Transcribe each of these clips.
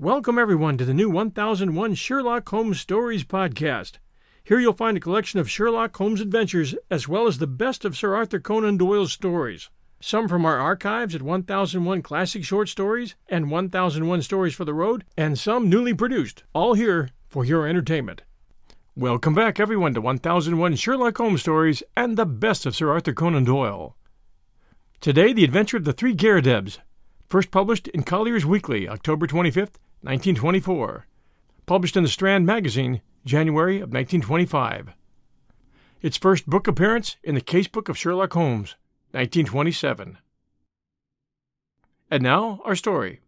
Welcome, everyone, to the new 1001 Sherlock Holmes Stories podcast. Here you'll find a collection of Sherlock Holmes adventures as well as the best of Sir Arthur Conan Doyle's stories. Some from our archives at 1001 Classic Short Stories and 1001 Stories for the Road, and some newly produced, all here for your entertainment. Welcome back, everyone, to 1001 Sherlock Holmes Stories and the best of Sir Arthur Conan Doyle. Today, the adventure of the three Garridebs, first published in Collier's Weekly, October 25th, 1924. Published in the Strand Magazine, January of 1925. Its first book appearance in the Casebook of Sherlock Holmes, 1927. And now, our story.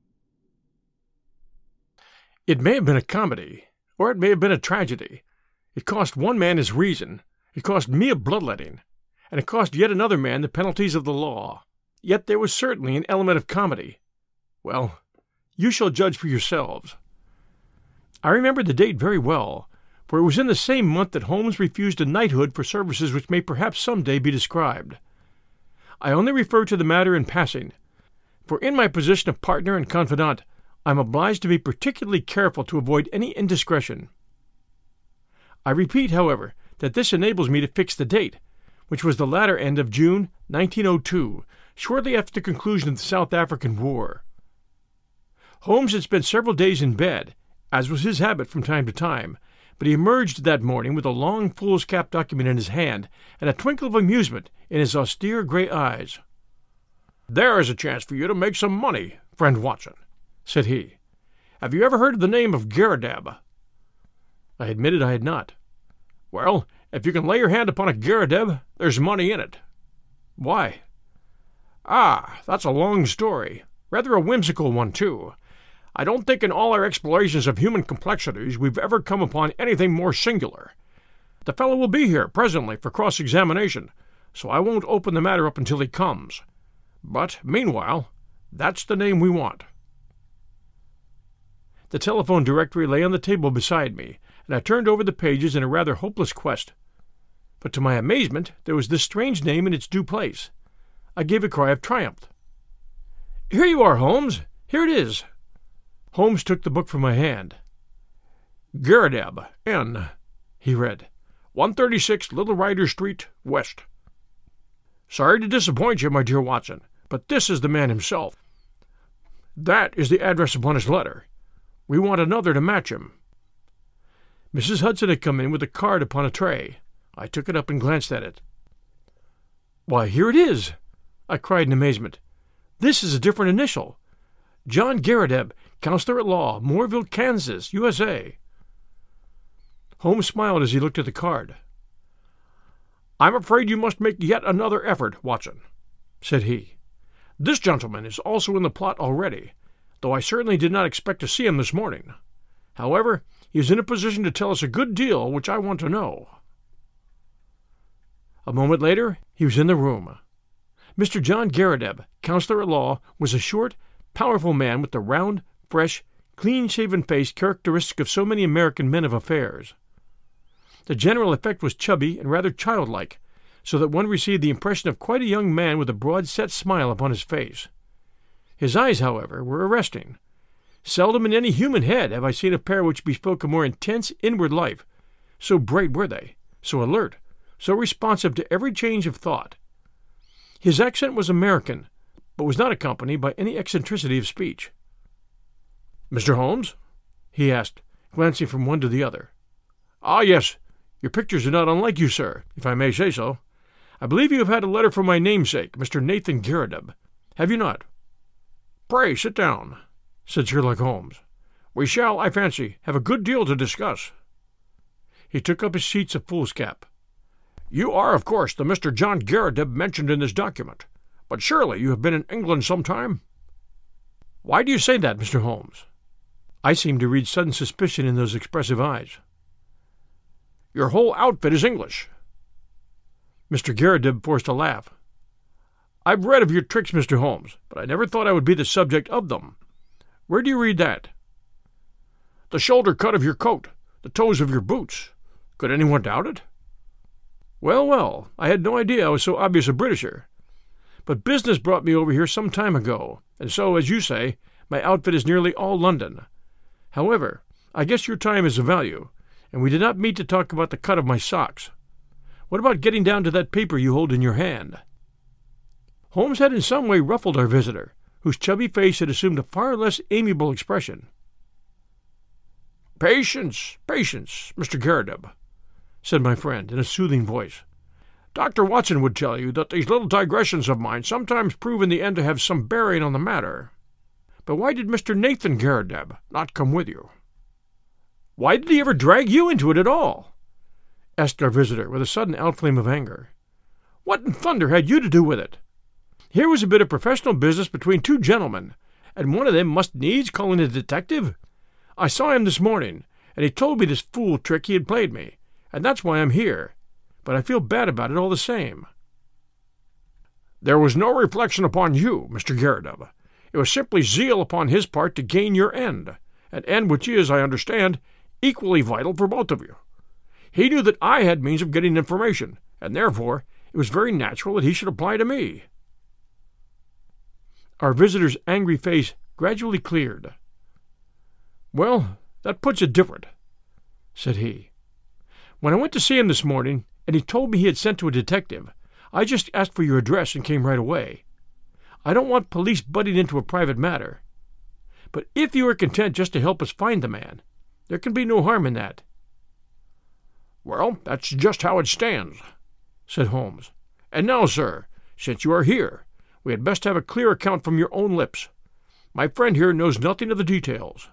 It may have been a comedy, or it may have been a tragedy. It cost one man his reason, it cost me a bloodletting, and it cost yet another man the penalties of the law. Yet there was certainly an element of comedy. Well, you shall judge for yourselves. I remember the date very well, for it was in the same month that Holmes refused a knighthood for services which may perhaps some day be described. I only refer to the matter in passing, for in my position of partner and confidant, I am obliged to be particularly careful to avoid any indiscretion. I repeat, however, that this enables me to fix the date, which was the latter end of June 1902, shortly after the conclusion of the South African War. Holmes had spent several days in bed, as was his habit from time to time, but he emerged that morning with a long foolscap document in his hand and a twinkle of amusement in his austere gray eyes. There is a chance for you to make some money, friend Watson, said he. Have you ever heard of the name of Garrideb? I admitted I had not. Well, if you can lay your hand upon a Garrideb, there's money in it. Why? Ah, that's a long story. Rather a whimsical one, too. I don't think in all our explorations of human complexities we've ever come upon anything more singular. The fellow will be here presently for cross examination, so I won't open the matter up until he comes. But, meanwhile, that's the name we want. The telephone directory lay on the table beside me, and I turned over the pages in a rather hopeless quest. But to my amazement, there was this strange name in its due place. I gave a cry of triumph. Here you are, Holmes. Here it is. Holmes took the book from my hand. Garrideb, N. he read. 136 Little Ryder Street, West. Sorry to disappoint you, my dear Watson, but this is the man himself. That is the address upon his letter. We want another to match him. Mrs. Hudson had come in with a card upon a tray. I took it up and glanced at it. Why, here it is! I cried in amazement. This is a different initial. John Garrideb, Counselor at Law, Moorville, Kansas, USA. Holmes smiled as he looked at the card. I'm afraid you must make yet another effort, Watson, said he. This gentleman is also in the plot already, though I certainly did not expect to see him this morning. However, he is in a position to tell us a good deal which I want to know. A moment later, he was in the room. Mr. John Garrideb, Counselor at Law, was a short, powerful man with the round, fresh, clean shaven face characteristic of so many American men of affairs. The general effect was chubby and rather childlike, so that one received the impression of quite a young man with a broad set smile upon his face. His eyes, however, were arresting. Seldom in any human head have I seen a pair which bespoke a more intense inward life. So bright were they, so alert, so responsive to every change of thought. His accent was American, but was not accompanied by any eccentricity of speech. Mr. Holmes? he asked, glancing from one to the other. Ah, yes. Your pictures are not unlike you, sir, if I may say so. I believe you have had a letter from my namesake, Mr. Nathan Garrideb. Have you not? Pray sit down, said Sherlock Holmes. We shall, I fancy, have a good deal to discuss. He took up his seats of foolscap. You are, of course, the Mr. John Garrideb mentioned in this document, but surely you have been in England some time? Why do you say that, Mr. Holmes? I seemed to read sudden suspicion in those expressive eyes. Your whole outfit is English. Mr. Garrideb forced a laugh. I've read of your tricks, Mr. Holmes, but I never thought I would be the subject of them. Where do you read that? The shoulder cut of your coat, the toes of your boots. Could anyone doubt it? Well, well, I had no idea I was so obvious a Britisher. But business brought me over here some time ago, and so, as you say, my outfit is nearly all London. However, I guess your time is of value, and we did not meet to talk about the cut of my socks. What about getting down to that paper you hold in your hand? Holmes had in some way ruffled our visitor, whose chubby face had assumed a far less amiable expression. Patience, patience, Mr. Garrideb, said my friend in a soothing voice. Dr. Watson would tell you that these little digressions of mine sometimes prove in the end to have some bearing on the matter. But why did Mr. Nathan Garrideb not come with you? Why did he ever drag you into it at all? asked our visitor with a sudden outflame of anger. What in thunder had you to do with it? Here was a bit of professional business between two gentlemen, and one of them must needs call in a detective. I saw him this morning, and he told me this fool trick he had played me, and that's why I'm here. But I feel bad about it all the same. There was no reflection upon you, Mr. Garrideb. It was simply zeal upon his part to gain your end, an end which is, I understand, equally vital for both of you. He knew that I had means of getting information, and therefore it was very natural that he should apply to me. Our visitor's angry face gradually cleared. Well, that puts it different, said he. When I went to see him this morning, and he told me he had sent to a detective, I just asked for your address and came right away. I don't want police butting into a private matter. But if you are content just to help us find the man, there can be no harm in that. Well, that's just how it stands, said Holmes. And now, sir, since you are here, we had best have a clear account from your own lips. My friend here knows nothing of the details.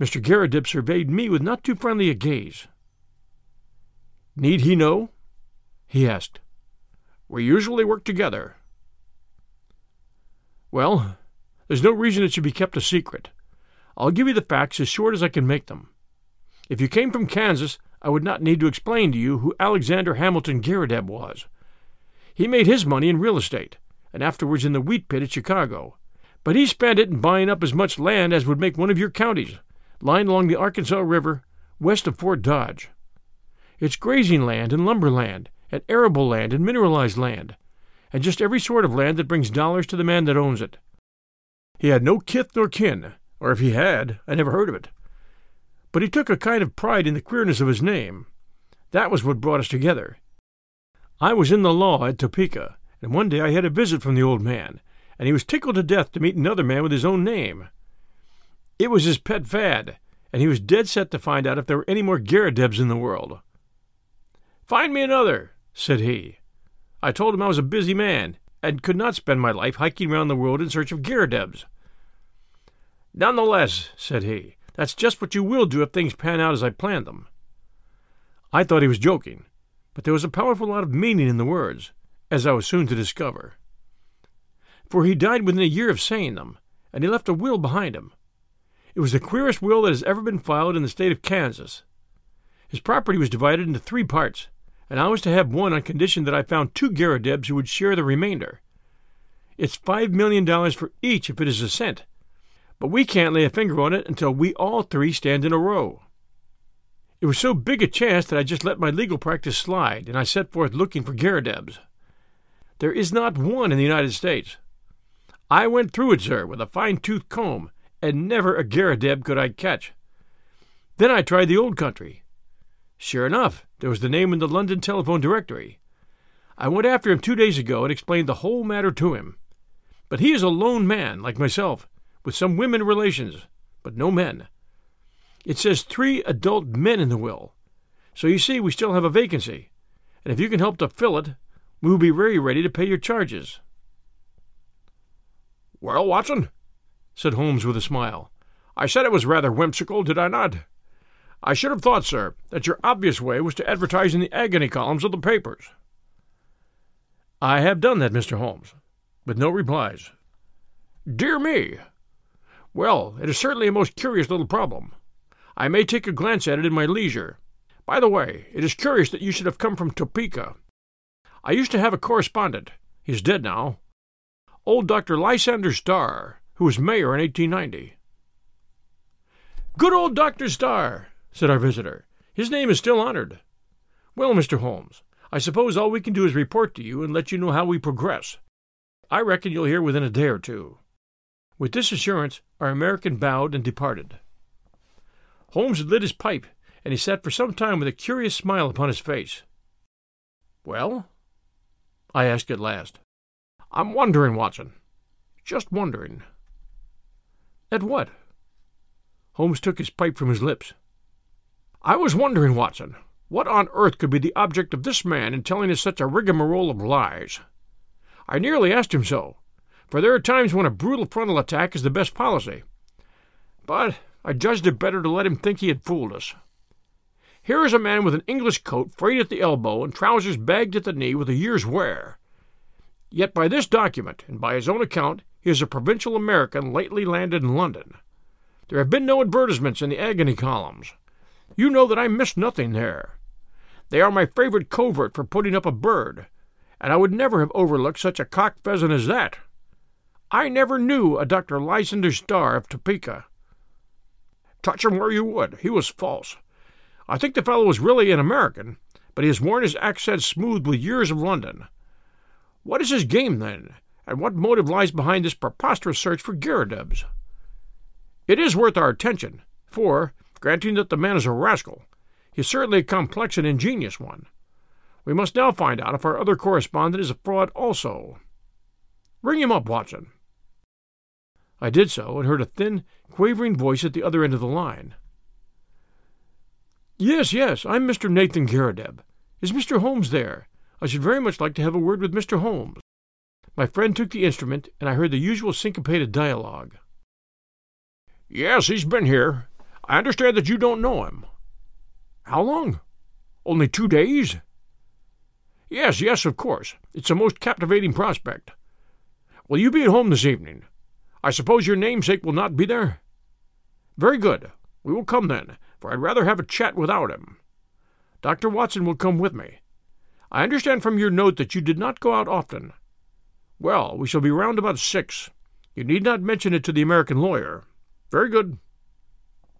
Mr. Garrideb surveyed me with not too friendly a gaze. Need he know? he asked. We usually work together. Well, there's no reason it should be kept a secret. I'll give you the facts as short as I can make them. If you came from Kansas, I would not need to explain to you who Alexander Hamilton Garrideb was. He made his money in real estate, and afterwards in the wheat pit at Chicago. But he spent it in buying up as much land as would make one of your counties, lying along the Arkansas River, west of Fort Dodge. It's grazing land and lumber land, and arable land and mineralized land, and just every sort of land that brings dollars to the man that owns it. He had no kith nor kin, or if he had, I never heard of it. But he took a kind of pride in the queerness of his name. That was what brought us together. I was in the law at Topeka, and one day I had a visit from the old man, and he was tickled to death to meet another man with his own name. It was his pet fad, and he was dead set to find out if there were any more Garridebs in the world. Find me another, said he. I told him I was a busy man, and could not spend my life hiking round the world in search of Garridebs. None the less, said he, that's just what you will do if things pan out as I planned them. I thought he was joking, but there was a powerful lot of meaning in the words, as I was soon to discover. For he died within a year of saying them, and he left a will behind him. It was the queerest will that has ever been filed in the state of Kansas. His property was divided into three parts, and I was to have one on condition that I found two Garridebs who would share the remainder. It's five million dollars for each if it is a cent, but we can't lay a finger on it until we all three stand in a row. It was so big a chance that I just let my legal practice slide, and I set forth looking for Garridebs. There is not one in the United States. I went through it, sir, with a fine tooth comb, and never a Garrideb could I catch. Then I tried the old country. Sure enough, there was the name in the London telephone directory. I went after him two days ago and explained the whole matter to him. But he is a lone man, like myself, with some women relations, but no men. It says three adult men in the will. So you see, we still have a vacancy, and if you can help to fill it, we will be very ready to pay your charges. Well, Watson, said Holmes with a smile, I said it was rather whimsical, did I not? I should have thought, sir, that your obvious way was to advertise in the agony columns of the papers. I have done that, Mr. Holmes, with no replies. Dear me! Well, it is certainly a most curious little problem. I may take a glance at it in my leisure. By the way, it is curious that you should have come from Topeka. I used to have a correspondent. He is dead now. Old Dr. Lysander Starr, who was mayor in 1890. Good old Dr. Starr, said our visitor. His name is still honored. Well, Mr. Holmes, I suppose all we can do is report to you and let you know how we progress. I reckon you'll hear within a day or two. With this assurance, our American bowed and departed. Holmes had lit his pipe, and he sat for some time with a curious smile upon his face. Well? I asked at last. I'm wondering, Watson. Just wondering. At what? Holmes took his pipe from his lips. I was wondering, Watson, what on earth could be the object of this man in telling us such a rigmarole of lies? I nearly asked him so, for there are times when a brutal frontal attack is the best policy. But I judged it better to let him think he had fooled us. Here is a man with an English coat frayed at the elbow and trousers bagged at the knee with a year's wear. Yet by this document, and by his own account, he is a provincial American lately landed in London. There have been no advertisements in the agony columns. You know that I miss nothing there. They are my favorite covert for putting up a bird, and I would never have overlooked such a cock pheasant as that. I never knew a Dr. Lysander Starr of Topeka. Touch him where you would, he was false. I think the fellow was really an American, but he has worn his accent smooth with years of London. What is his game, then, and what motive lies behind this preposterous search for Garridebs? It is worth our attention, for, granting that the man is a rascal, he is certainly a complex and ingenious one. We must now find out if our other correspondent is a fraud also. Ring him up, Watson. I did so, and heard a thin, quavering voice at the other end of the line. Yes, yes, I'm Mr. Nathan Garrideb. Is Mr. Holmes there? I should very much like to have a word with Mr. Holmes. My friend took the instrument, and I heard the usual syncopated dialogue. Yes, he's been here. I understand that you don't know him. How long? Only two days? Yes, yes, of course. It's a most captivating prospect. Will you be at home this evening? I suppose your namesake will not be there? Very good. We will come then, for I'd rather have a chat without him. Dr. Watson will come with me. I understand from your note that you did not go out often. Well, we shall be round about six. You need not mention it to the American lawyer. Very good.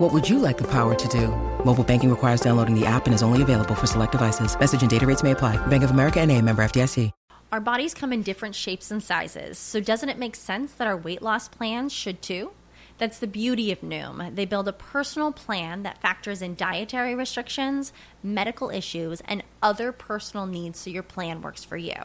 What would you like the power to do? Mobile banking requires downloading the app and is only available for select devices. Message and data rates may apply. Bank of America and a member FDIC. Our bodies come in different shapes and sizes, so doesn't it make sense that our weight loss plans should too? That's the beauty of Noom. They build a personal plan that factors in dietary restrictions, medical issues, and other personal needs so your plan works for you.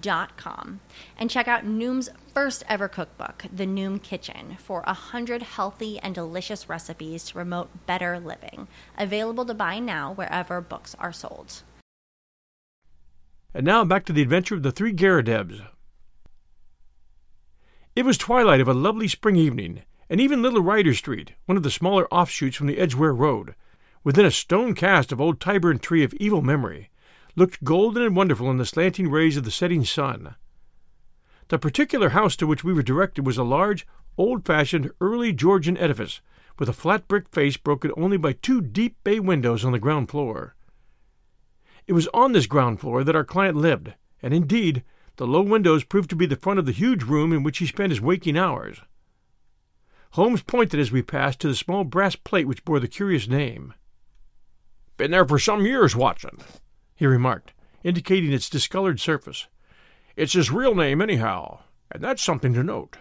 Dot com and check out Noom's first ever cookbook, The Noom Kitchen, for a hundred healthy and delicious recipes to promote better living. Available to buy now wherever books are sold. And now back to the adventure of the three Garridebs. It was twilight of a lovely spring evening, and even Little Ryder Street, one of the smaller offshoots from the Edgware Road, within a stone cast of old Tyburn tree of evil memory, looked golden and wonderful in the slanting rays of the setting sun. The particular house to which we were directed was a large, old fashioned, early Georgian edifice, with a flat brick face broken only by two deep bay windows on the ground floor. It was on this ground floor that our client lived, and indeed, the low windows proved to be the front of the huge room in which he spent his waking hours. Holmes pointed as we passed to the small brass plate which bore the curious name. Been there for some years, Watson, he remarked, indicating its discolored surface. It's his real name, anyhow, and that's something to note.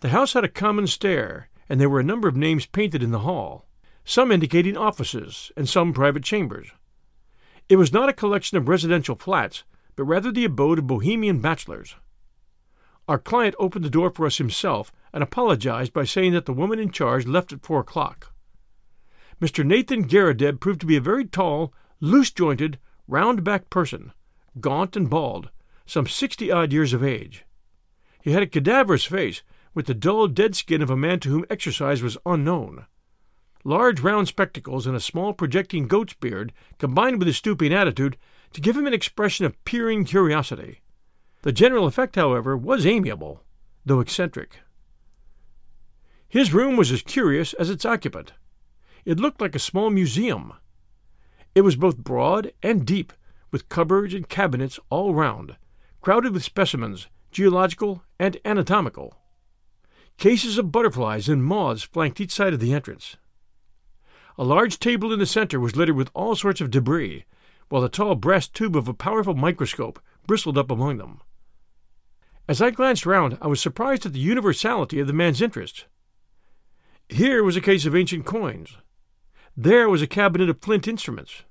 The house had a common stair, and there were a number of names painted in the hall, some indicating offices and some private chambers. It was not a collection of residential flats, but rather the abode of bohemian bachelors. Our client opened the door for us himself and apologized by saying that the woman in charge left at four o'clock. Mr. Nathan Garrideb proved to be a very tall, loose jointed, round backed person, gaunt and bald, some sixty odd years of age. He had a cadaverous face, with the dull, dead skin of a man to whom exercise was unknown. Large round spectacles and a small projecting goat's beard combined with his stooping attitude to give him an expression of peering curiosity. The general effect, however, was amiable, though eccentric. His room was as curious as its occupant. It looked like a small museum. It was both broad and deep, with cupboards and cabinets all round, crowded with specimens, geological and anatomical. Cases of butterflies and moths flanked each side of the entrance. A large table in the center was littered with all sorts of debris, while the tall brass tube of a powerful microscope bristled up among them. As I glanced round, I was surprised at the universality of the man's interests. Here was a case of ancient coins. There was a cabinet of flint instruments.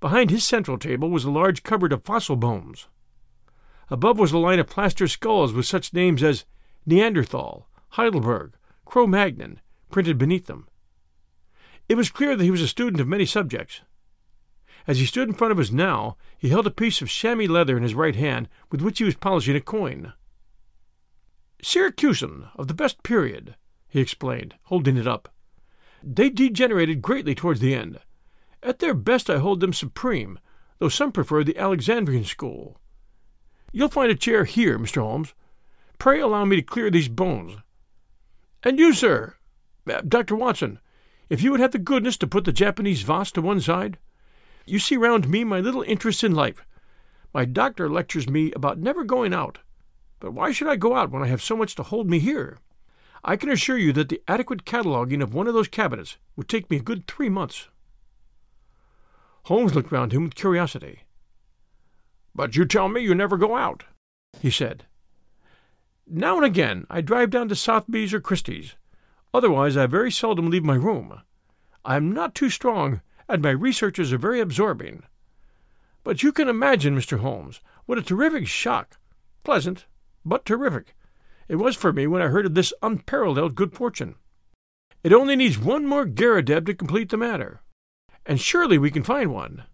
Behind his central table was a large cupboard of fossil bones. Above was a line of plaster skulls with such names as Neanderthal, Heidelberg, Cro Magnon printed beneath them. It was clear that he was a student of many subjects, as he stood in front of us now, he held a piece of chamois leather in his right hand with which he was polishing a coin. Syracusan, of the best period, he explained, holding it up. They degenerated greatly towards the end. At their best, I hold them supreme, though some prefer the Alexandrian school. You'll find a chair here, Mr. Holmes. Pray allow me to clear these bones. And you, sir, uh, Dr. Watson, if you would have the goodness to put the Japanese vase to one side. You see round me my little interests in life. My doctor lectures me about never going out. But why should I go out when I have so much to hold me here? I can assure you that the adequate cataloguing of one of those cabinets would take me a good three months. Holmes looked round him with curiosity. But you tell me you never go out, he said. Now and again I drive down to Sotheby's or Christie's. Otherwise I very seldom leave my room. I am not too strong and my researches are very absorbing. But you can imagine, Mr. Holmes, what a terrific shock, pleasant, but terrific, it was for me when I heard of this unparalleled good fortune. It only needs one more Garrideb to complete the matter. And surely we can find one.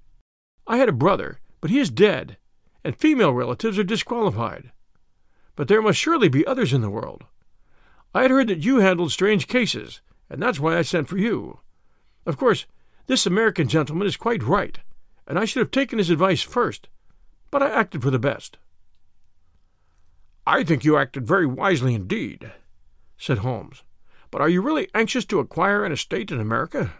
I had a brother, but he is dead, and female relatives are disqualified. But there must surely be others in the world. I had heard that you handled strange cases, and that's why I sent for you. Of course, this American gentleman is quite right, and I should have taken his advice first, but I acted for the best. I think you acted very wisely indeed, said Holmes. But are you really anxious to acquire an estate in America?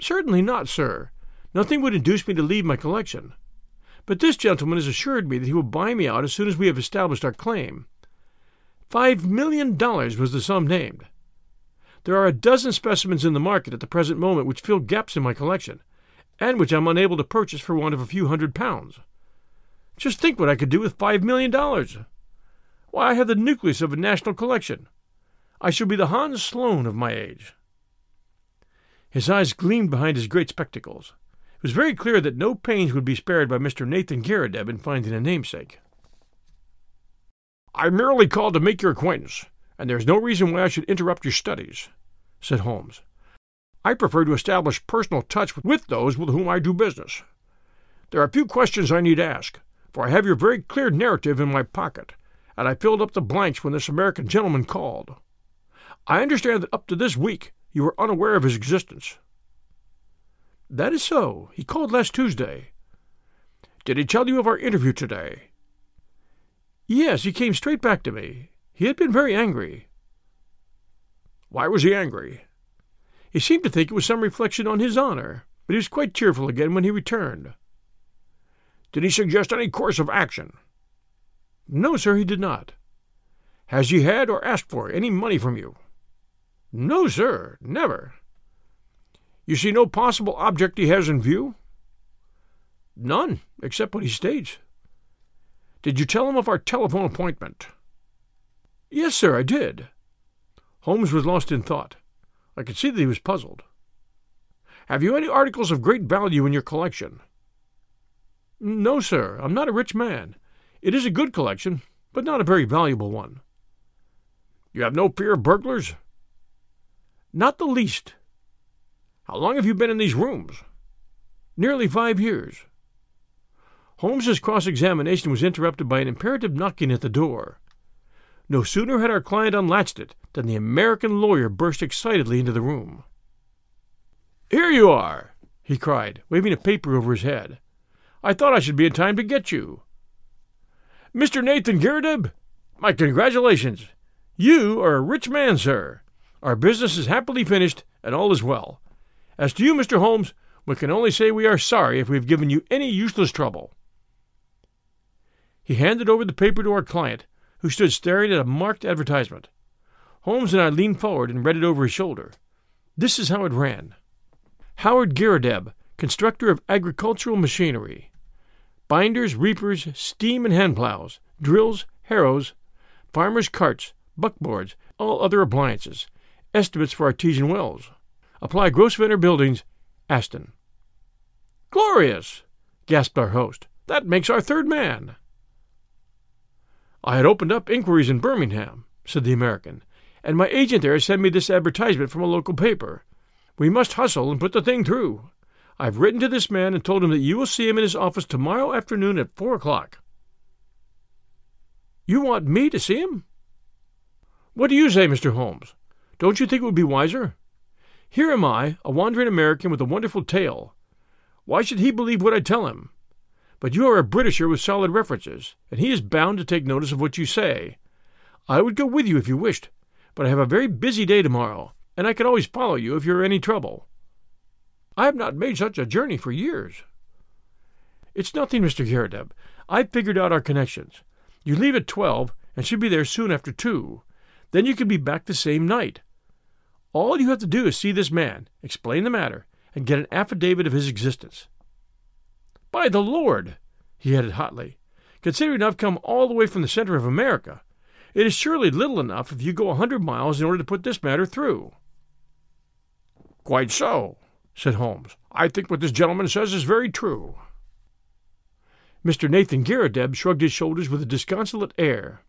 Certainly not, sir. Nothing would induce me to leave my collection. But this gentleman has assured me that he will buy me out as soon as we have established our claim. Five million dollars was the sum named. There are a dozen specimens in the market at the present moment which fill gaps in my collection, and which I'm unable to purchase for want of a few hundred pounds. Just think what I could do with five million dollars. Why, I have the nucleus of a national collection. I shall be the Hans Sloane of my age. His eyes gleamed behind his great spectacles. It was very clear that no pains would be spared by Mr. Nathan Garrideb in finding a namesake. I merely called to make your acquaintance, and there is no reason why I should interrupt your studies, said Holmes. I prefer to establish personal touch with those with whom I do business. There are a few questions I need ask, for I have your very clear narrative in my pocket, and I filled up the blanks when this American gentleman called. I understand that up to this week you were unaware of his existence. That is so. He called last Tuesday. Did he tell you of our interview today? Yes, he came straight back to me. He had been very angry. Why was he angry? He seemed to think it was some reflection on his honor, but he was quite cheerful again when he returned. Did he suggest any course of action? No, sir, he did not. Has he had or asked for any money from you? No, sir, never. You see no possible object he has in view? None, except what he states. Did you tell him of our telephone appointment? Yes, sir, I did. Holmes was lost in thought. I could see that he was puzzled. Have you any articles of great value in your collection? No, sir, I'm not a rich man. It is a good collection, but not a very valuable one. You have no fear of burglars? Not the least. How long have you been in these rooms? Nearly five years. Holmes's cross examination was interrupted by an imperative knocking at the door. No sooner had our client unlatched it than the American lawyer burst excitedly into the room. Here you are, he cried, waving a paper over his head. I thought I should be in time to get you. Mr. Nathan Garrideb, my congratulations. You are a rich man, sir. Our business is happily finished, and all is well. As to you, Mr. Holmes, we can only say we are sorry if we have given you any useless trouble. He handed over the paper to our client, who stood staring at a marked advertisement. Holmes and I leaned forward and read it over his shoulder. This is how it ran Howard Garrideb, constructor of agricultural machinery. Binders, reapers, steam and hand plows, drills, harrows, farmers' carts, buckboards, all other appliances, Estimates for artesian wells. Apply Grosvenor Buildings, Aston. Glorious! gasped our host. That makes our third man. I had opened up inquiries in Birmingham, said the American, and my agent there sent me this advertisement from a local paper. We must hustle and put the thing through. I've written to this man and told him that you will see him in his office tomorrow afternoon at four o'clock. You want me to see him? What do you say, Mr. Holmes? Don't you think it would be wiser? Here am I, a wandering American with a wonderful tale. Why should he believe what I tell him? But you are a Britisher with solid references, and he is bound to take notice of what you say. I would go with you if you wished, but I have a very busy day tomorrow, and I can always follow you if you are in any trouble. I have not made such a journey for years. It's nothing, Mr. Garrideb. I've figured out our connections. You leave at twelve, and should be there soon after two. Then you can be back the same night. All you have to do is see this man, explain the matter, and get an affidavit of his existence. By the Lord, he added hotly, considering I've come all the way from the center of America, it is surely little enough if you go a hundred miles in order to put this matter through. Quite so, said Holmes. I think what this gentleman says is very true. Mr. Nathan Garrideb shrugged his shoulders with a disconsolate air.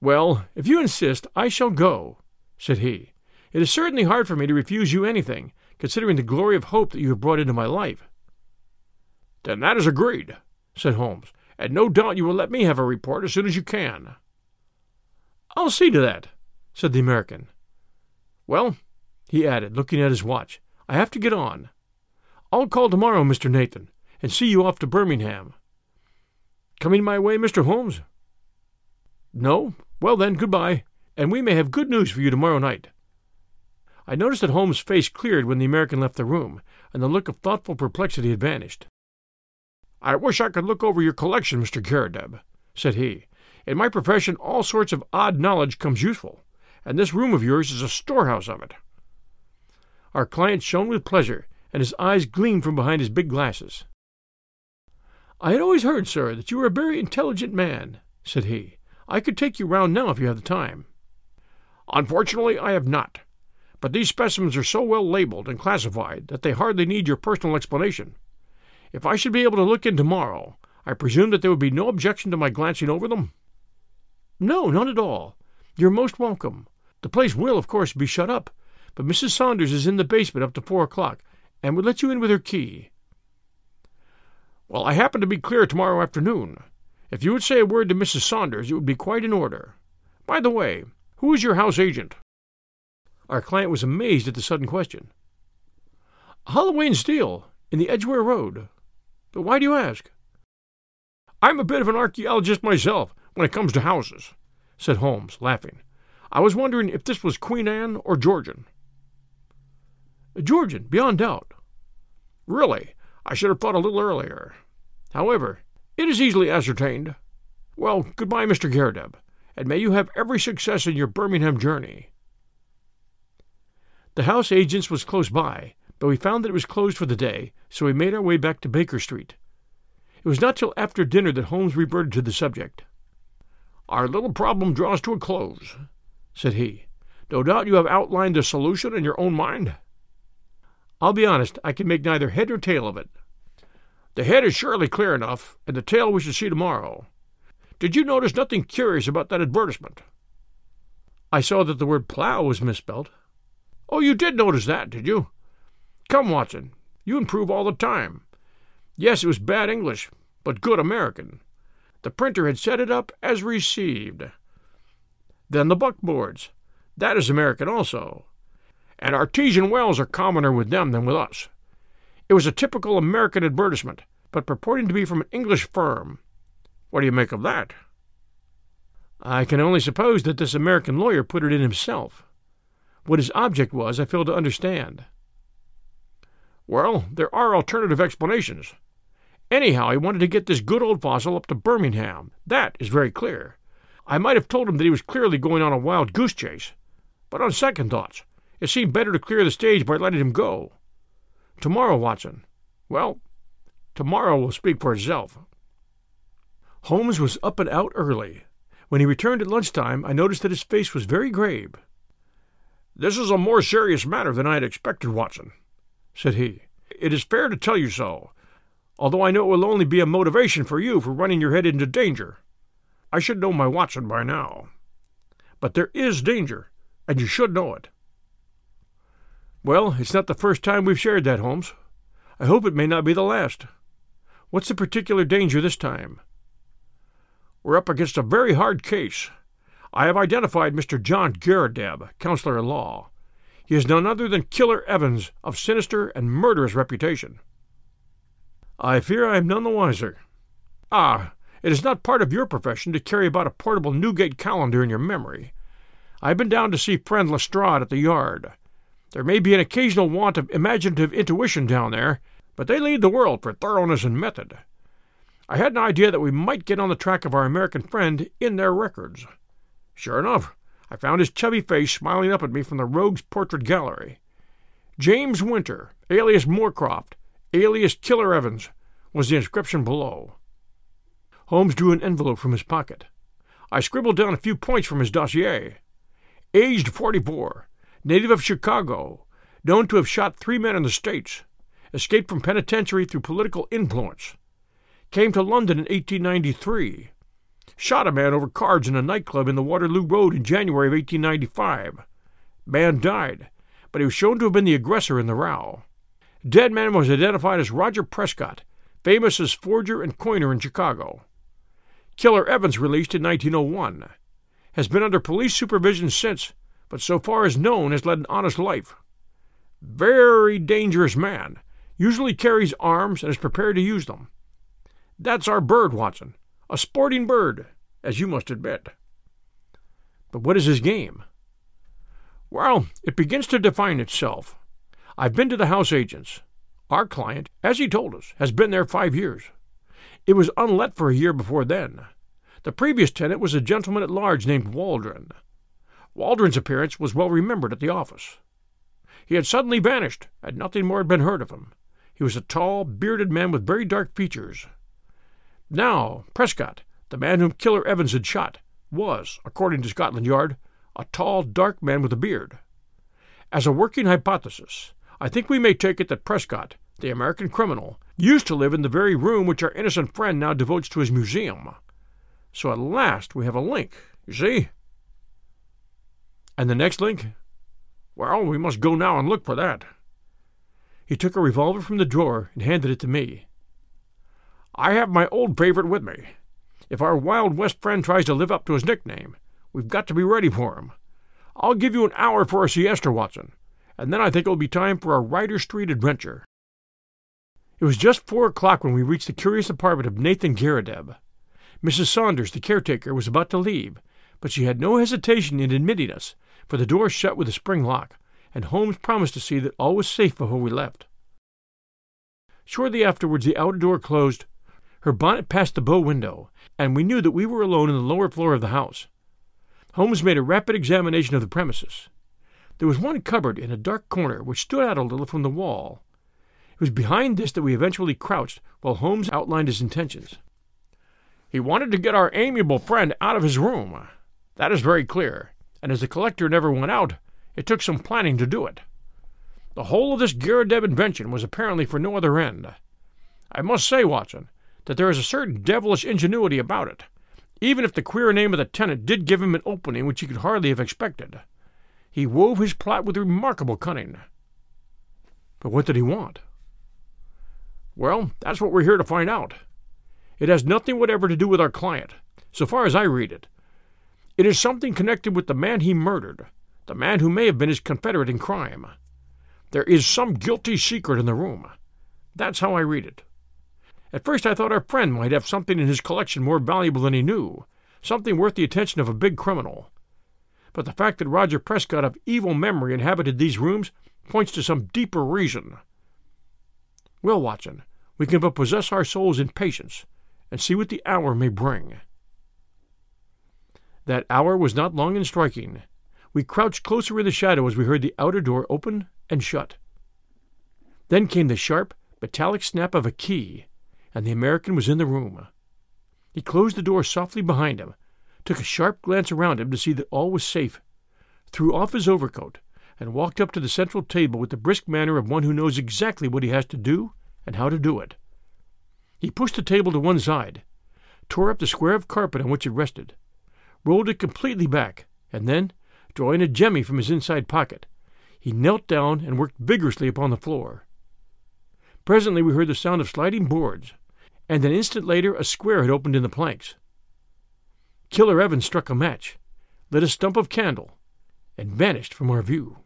Well, if you insist, I shall go, said he. It is certainly hard for me to refuse you anything, considering the glory of hope that you have brought into my life. Then that is agreed, said Holmes, and no doubt you will let me have a report as soon as you can. I'll see to that, said the American. Well, he added, looking at his watch, I have to get on. I'll call tomorrow, Mr. Nathan, and see you off to Birmingham. Coming my way, Mr. Holmes? No? Well, then, good-bye, and we may have good news for you tomorrow night. I noticed that Holmes' face cleared when the American left the room, and the look of thoughtful perplexity had vanished. I wish I could look over your collection, Mr. Garrideb, said he. In my profession all sorts of odd knowledge comes useful, and this room of yours is a storehouse of it. Our client shone with pleasure, and his eyes gleamed from behind his big glasses. I had always heard, sir, that you were a very intelligent man, said he. I could take you round now if you have the time. Unfortunately, I have not. But these specimens are so well labeled and classified that they hardly need your personal explanation. If I should be able to look in tomorrow, I presume that there would be no objection to my glancing over them? No, none at all. You're most welcome. The place will, of course, be shut up, but Mrs. Saunders is in the basement up to four o'clock, and would let you in with her key. Well, I happen to be clear tomorrow afternoon. If you would say a word to Mrs. Saunders, it would be quite in order. By the way, who is your house agent? Our client was amazed at the sudden question. Holloway Steele, in the Edgware Road. But why do you ask? I'm a bit of an archaeologist myself when it comes to houses, said Holmes, laughing. I was wondering if this was Queen Anne or Georgian. Georgian, beyond doubt. Really, I should have thought a little earlier. However, it is easily ascertained. Well, goodbye, Mr. Garrideb, and may you have every success in your Birmingham journey. The house agent's was close by, but we found that it was closed for the day, so we made our way back to Baker Street. It was not till after dinner that Holmes reverted to the subject. Our little problem draws to a close, said he. No doubt you have outlined the solution in your own mind? I'll be honest, I can make neither head nor tail of it. The head is surely clear enough, and the tail we shall see tomorrow. Did you notice nothing curious about that advertisement? I saw that the word plough was misspelled. Oh, you did notice that, did you? Come, Watson, you improve all the time. Yes, it was bad English, but good American. The printer had set it up as received. Then the buckboards. That is American also. And artesian wells are commoner with them than with us. It was a typical American advertisement, but purporting to be from an English firm. What do you make of that? I can only suppose that this American lawyer put it in himself. What his object was, I fail to understand. Well, there are alternative explanations. Anyhow, he wanted to get this good old fossil up to Birmingham. That is very clear. I might have told him that he was clearly going on a wild goose chase, but on second thoughts, it seemed better to clear the stage by letting him go. Tomorrow, Watson. Well, tomorrow will speak for itself. Holmes was up and out early. When he returned at lunchtime, I noticed that his face was very grave. This is a more serious matter than I had expected, Watson, said he. It is fair to tell you so, although I know it will only be a motivation for you for running your head into danger. I should know my Watson by now. But there is danger, and you should know it. Well, it's not the first time we've shared that, Holmes. I hope it may not be the last. What's the particular danger this time? We're up against a very hard case. I have identified Mr. John Garrideb, counselor in law. He is none other than Killer Evans, of sinister and murderous reputation. I fear I am none the wiser. Ah, it is not part of your profession to carry about a portable Newgate calendar in your memory. I have been down to see friend Lestrade at the Yard. There may be an occasional want of imaginative intuition down there, but they lead the world for thoroughness and method. I had an idea that we might get on the track of our American friend in their records. Sure enough, I found his chubby face smiling up at me from the Rogues Portrait Gallery. James Winter, alias Moorcroft, alias Killer Evans, was the inscription below. Holmes drew an envelope from his pocket. I scribbled down a few points from his dossier. Aged 44, native of Chicago, known to have shot three men in the States, escaped from penitentiary through political influence, came to London in 1893, shot a man over cards in a nightclub in the Waterloo Road in January of 1895. Man died, but he was shown to have been the aggressor in the row. Dead man was identified as Roger Prescott, famous as forger and coiner in Chicago. Killer Evans, released in 1901, has been under police supervision since, but so far as known has led an honest life. Very dangerous man, usually carries arms and is prepared to use them. That's our bird, Watson, a sporting bird, as you must admit. But what is his game? Well, it begins to define itself. I've been to the house agents. Our client, as he told us, has been there five years. It was unlet for a year before then. The previous tenant was a gentleman at large named Waldron. Waldron's appearance was well remembered at the office. He had suddenly vanished, and nothing more had been heard of him. He was a tall, bearded man with very dark features. Now, Prescott, the man whom Killer Evans had shot, was, according to Scotland Yard, a tall, dark man with a beard. As a working hypothesis, I think we may take it that Prescott, the American criminal, used to live in the very room which our innocent friend now devotes to his museum. So at last we have a link, you see? And the next link? Well, we must go now and look for that. He took a revolver from the drawer and handed it to me. I have my old favorite with me. If our Wild West friend tries to live up to his nickname, we've got to be ready for him. I'll give you an hour for a siesta, Watson, and then I think it'll be time for a Ryder Street adventure. It was just four o'clock when we reached the curious apartment of Nathan Garrideb. Mrs. Saunders, the caretaker, was about to leave, but she had no hesitation in admitting us, for the door shut with a spring lock, and Holmes promised to see that all was safe before we left. Shortly afterwards, the outer door closed, her bonnet passed the bow window, and we knew that we were alone in the lower floor of the house. Holmes made a rapid examination of the premises. There was one cupboard in a dark corner which stood out a little from the wall. It was behind this that we eventually crouched while Holmes outlined his intentions. He wanted to get our amiable friend out of his room. That is very clear, and as the collector never went out, it took some planning to do it. The whole of this Garrideb invention was apparently for no other end. I must say, Watson, that there is a certain devilish ingenuity about it, even if the queer name of the tenant did give him an opening which he could hardly have expected. He wove his plot with remarkable cunning. But what did he want? Well, that's what we're here to find out. It has nothing whatever to do with our client, so far as I read it. It is something connected with the man he murdered, the man who may have been his confederate in crime. There is some guilty secret in the room. That's how I read it. At first I thought our friend might have something in his collection more valuable than he knew, something worth the attention of a big criminal. But the fact that Roger Prescott of evil memory inhabited these rooms points to some deeper reason. Well, Watson, we can but possess our souls in patience and see what the hour may bring. That hour was not long in striking. We crouched closer in the shadow as we heard the outer door open and shut. Then came the sharp, metallic snap of a key, and the American was in the room. He closed the door softly behind him, took a sharp glance around him to see that all was safe, threw off his overcoat, and walked up to the central table with the brisk manner of one who knows exactly what he has to do and how to do it. He pushed the table to one side, tore up the square of carpet on which it rested, rolled it completely back, and then, drawing a jemmy from his inside pocket, he knelt down and worked vigorously upon the floor. Presently we heard the sound of sliding boards, and an instant later a square had opened in the planks. Killer Evans struck a match, lit a stump of candle, and vanished from our view.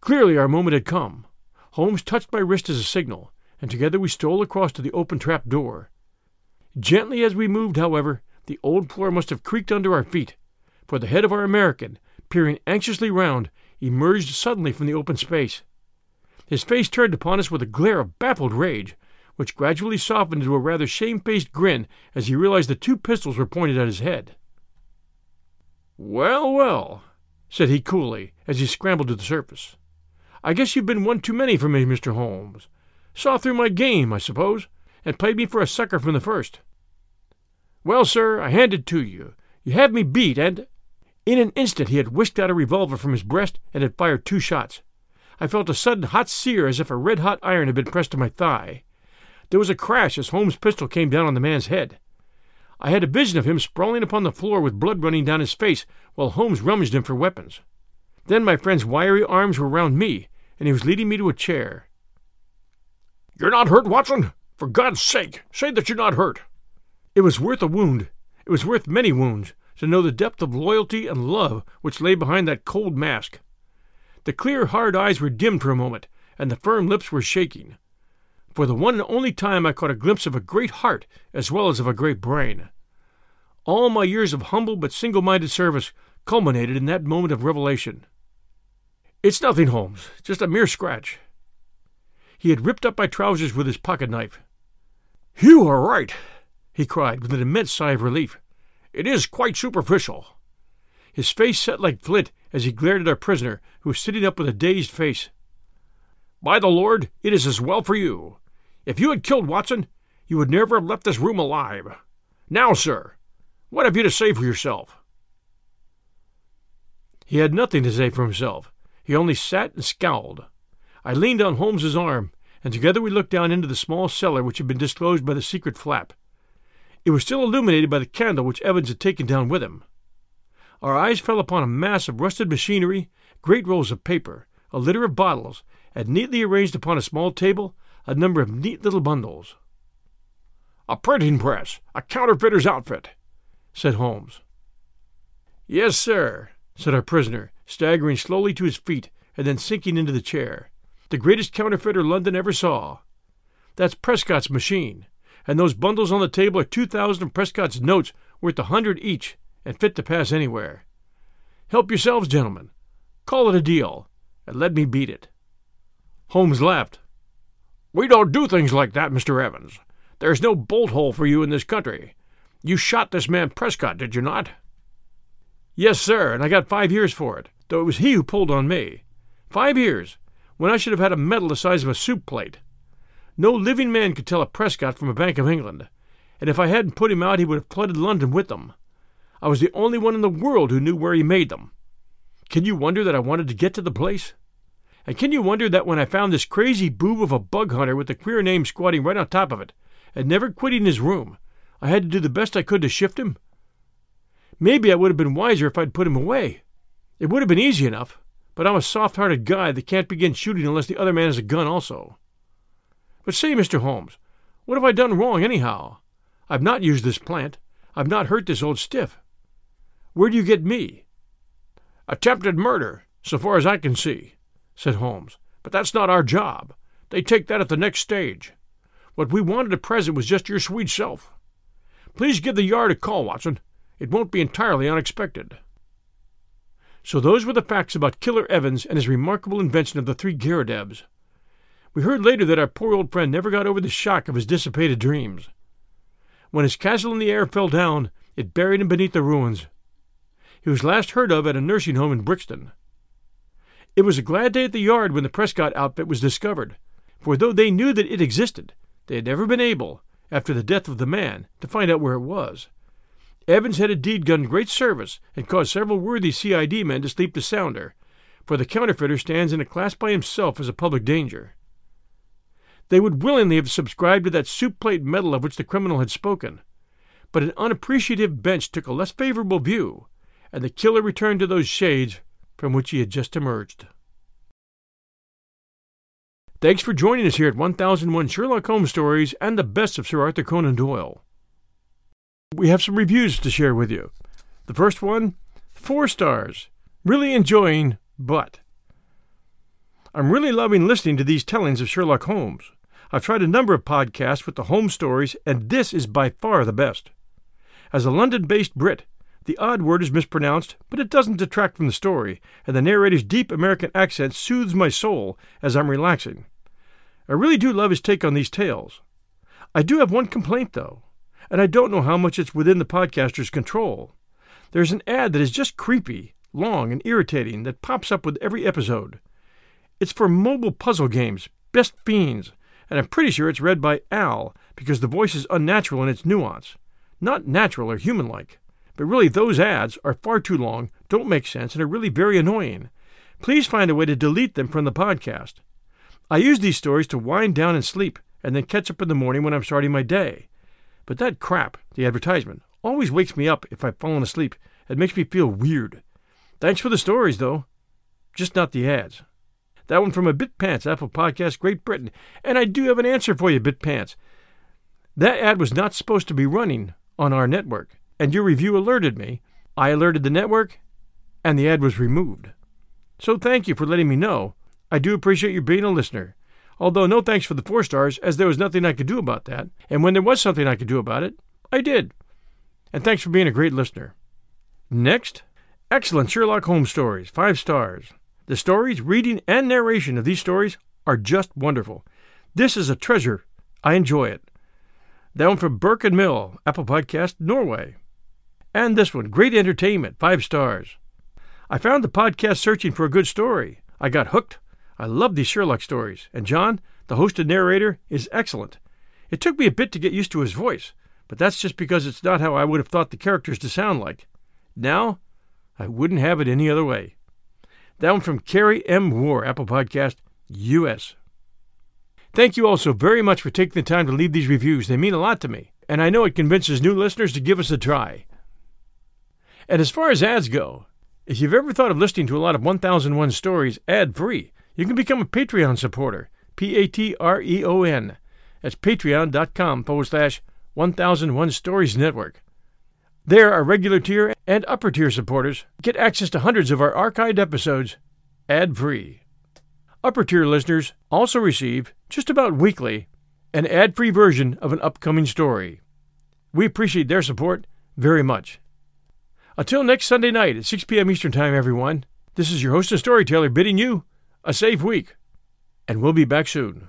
Clearly our moment had come. Holmes touched my wrist as a signal, and together we stole across to the open trap door. Gently as we moved, however, the old floor must have creaked under our feet, for the head of our American, peering anxiously round, emerged suddenly from the open space. His face turned upon us with a glare of baffled rage, which gradually softened into a rather shamefaced grin as he realized the two pistols were pointed at his head. Well, well, said he coolly as he scrambled to the surface. I guess you've been one too many for me, Mr. Holmes. Saw through my game, I suppose, and played me for a sucker from the first. Well, sir, I hand it to you. You have me beat, and. In an instant he had whisked out a revolver from his breast and had fired two shots. I felt a sudden hot sear as if a red hot iron had been pressed to my thigh. There was a crash as Holmes' pistol came down on the man's head. I had a vision of him sprawling upon the floor with blood running down his face while Holmes rummaged him for weapons. Then my friend's wiry arms were round me, and he was leading me to a chair. You're not hurt, Watson? For God's sake, say that you're not hurt. It was worth a wound. It was worth many wounds to know the depth of loyalty and love which lay behind that cold mask. The clear, hard eyes were dimmed for a moment, and the firm lips were shaking. For the one and only time I caught a glimpse of a great heart as well as of a great brain. All my years of humble but single minded service culminated in that moment of revelation. It's nothing, Holmes, just a mere scratch. He had ripped up my trousers with his pocket knife. You are right, he cried with an immense sigh of relief. It is quite superficial. his face set like flint as he glared at our prisoner, who was sitting up with a dazed face. By the Lord, it is as well for you. If you had killed Watson, you would never have left this room alive. Now, sir, what have you to say for yourself? He had nothing to say for himself. He only sat and scowled. I leaned on Holmes's arm, and together we looked down into the small cellar which had been disclosed by the secret flap. It was still illuminated by the candle which Evans had taken down with him. Our eyes fell upon a mass of rusted machinery, great rolls of paper, a litter of bottles, and neatly arranged upon a small table a number of neat little bundles. A printing press, a counterfeiter's outfit, said Holmes. Yes, sir, said our prisoner, staggering slowly to his feet and then sinking into the chair. The greatest counterfeiter London ever saw. That's Prescott's machine, and those bundles on the table are two thousand of Prescott's notes worth a hundred each and fit to pass anywhere. Help yourselves, gentlemen. Call it a deal, and let me beat it. Holmes laughed. We don't do things like that, Mr. Evans. There's no bolt hole for you in this country. You shot this man Prescott, did you not? Yes, sir, and I got five years for it, though it was he who pulled on me. Five years, when I should have had a medal the size of a soup plate. No living man could tell a Prescott from a Bank of England, and if I hadn't put him out, he would have flooded London with them. I was the only one in the world who knew where he made them. Can you wonder that I wanted to get to the place? And can you wonder that when I found this crazy boob of a bug hunter with a queer name squatting right on top of it, and never quitting his room, I had to do the best I could to shift him? Maybe I would have been wiser if I'd put him away. It would have been easy enough, but I'm a soft hearted guy that can't begin shooting unless the other man has a gun also. But say, Mr. Holmes, what have I done wrong, anyhow? I've not used this plant. I've not hurt this old stiff. Where do you get me? Attempted murder, so far as I can see, said Holmes. But that's not our job. They take that at the next stage. What we wanted at present was just your sweet self. Please give the Yard a call, Watson. It won't be entirely unexpected. So those were the facts about Killer Evans and his remarkable invention of the three Garridebs. We heard later that our poor old friend never got over the shock of his dissipated dreams. When his castle in the air fell down, it buried him beneath the ruins, he was last heard of at a nursing home in Brixton. It was a glad day at the yard when the Prescott outfit was discovered, for though they knew that it existed, they had never been able, after the death of the man, to find out where it was. Evans had indeed done great service and caused several worthy CID men to sleep the sounder, for the counterfeiter stands in a class by himself as a public danger. They would willingly have subscribed to that soup plate medal of which the criminal had spoken, but an unappreciative bench took a less favorable view, and the killer returned to those shades from which he had just emerged. Thanks for joining us here at 1001 Sherlock Holmes Stories and the best of Sir Arthur Conan Doyle. We have some reviews to share with you. The first one, four stars. Really enjoying, but. I'm really loving listening to these tellings of Sherlock Holmes. I've tried a number of podcasts with the Holmes stories, and this is by far the best. As a London based Brit, the odd word is mispronounced, but it doesn't detract from the story, and the narrator's deep American accent soothes my soul as I'm relaxing. I really do love his take on these tales. I do have one complaint, though, and I don't know how much it's within the podcaster's control. There's an ad that is just creepy, long, and irritating that pops up with every episode. It's for mobile puzzle games, Best Fiends, and I'm pretty sure it's read by AI because the voice is unnatural in its nuance. Not natural or human like. But really, those ads are far too long, don't make sense, and are really very annoying. Please find a way to delete them from the podcast. I use these stories to wind down and sleep, and then catch up in the morning when I'm starting my day. But that crap, the advertisement, always wakes me up if I've fallen asleep. It makes me feel weird. Thanks for the stories, though. Just not the ads. That one from a Bit Pants Apple Podcast Great Britain. And I do have an answer for you, Bit Pants. That ad was not supposed to be running on our network and your review alerted me. I alerted the network, and the ad was removed. So thank you for letting me know. I do appreciate you being a listener. Although no thanks for the four stars, as there was nothing I could do about that. And when there was something I could do about it, I did. And thanks for being a great listener. Next, excellent Sherlock Holmes stories, five stars. The stories, reading, and narration of these stories are just wonderful. This is a treasure. I enjoy it. That one from Burke and Mill, Apple Podcast, Norway. And this one, great entertainment, five stars. I found the podcast searching for a good story. I got hooked. I love these Sherlock stories. And John, the host and narrator, is excellent. It took me a bit to get used to his voice, but that's just because it's not how I would have thought the characters to sound like. Now, I wouldn't have it any other way. That one from Carrie M. War, Apple Podcast, U.S. Thank you all so very much for taking the time to leave these reviews. They mean a lot to me, and I know it convinces new listeners to give us a try. And as far as ads go, if you've ever thought of listening to a lot of 1001 stories ad free, you can become a Patreon supporter. P A T R E O N. That's patreon.com forward slash 1001 Stories Network. There, our regular tier and upper tier supporters get access to hundreds of our archived episodes ad free. Upper tier listeners also receive, just about weekly, an ad free version of an upcoming story. We appreciate their support very much. Until next Sunday night at 6 p.m. Eastern Time, everyone, this is your host and storyteller bidding you a safe week, and we'll be back soon.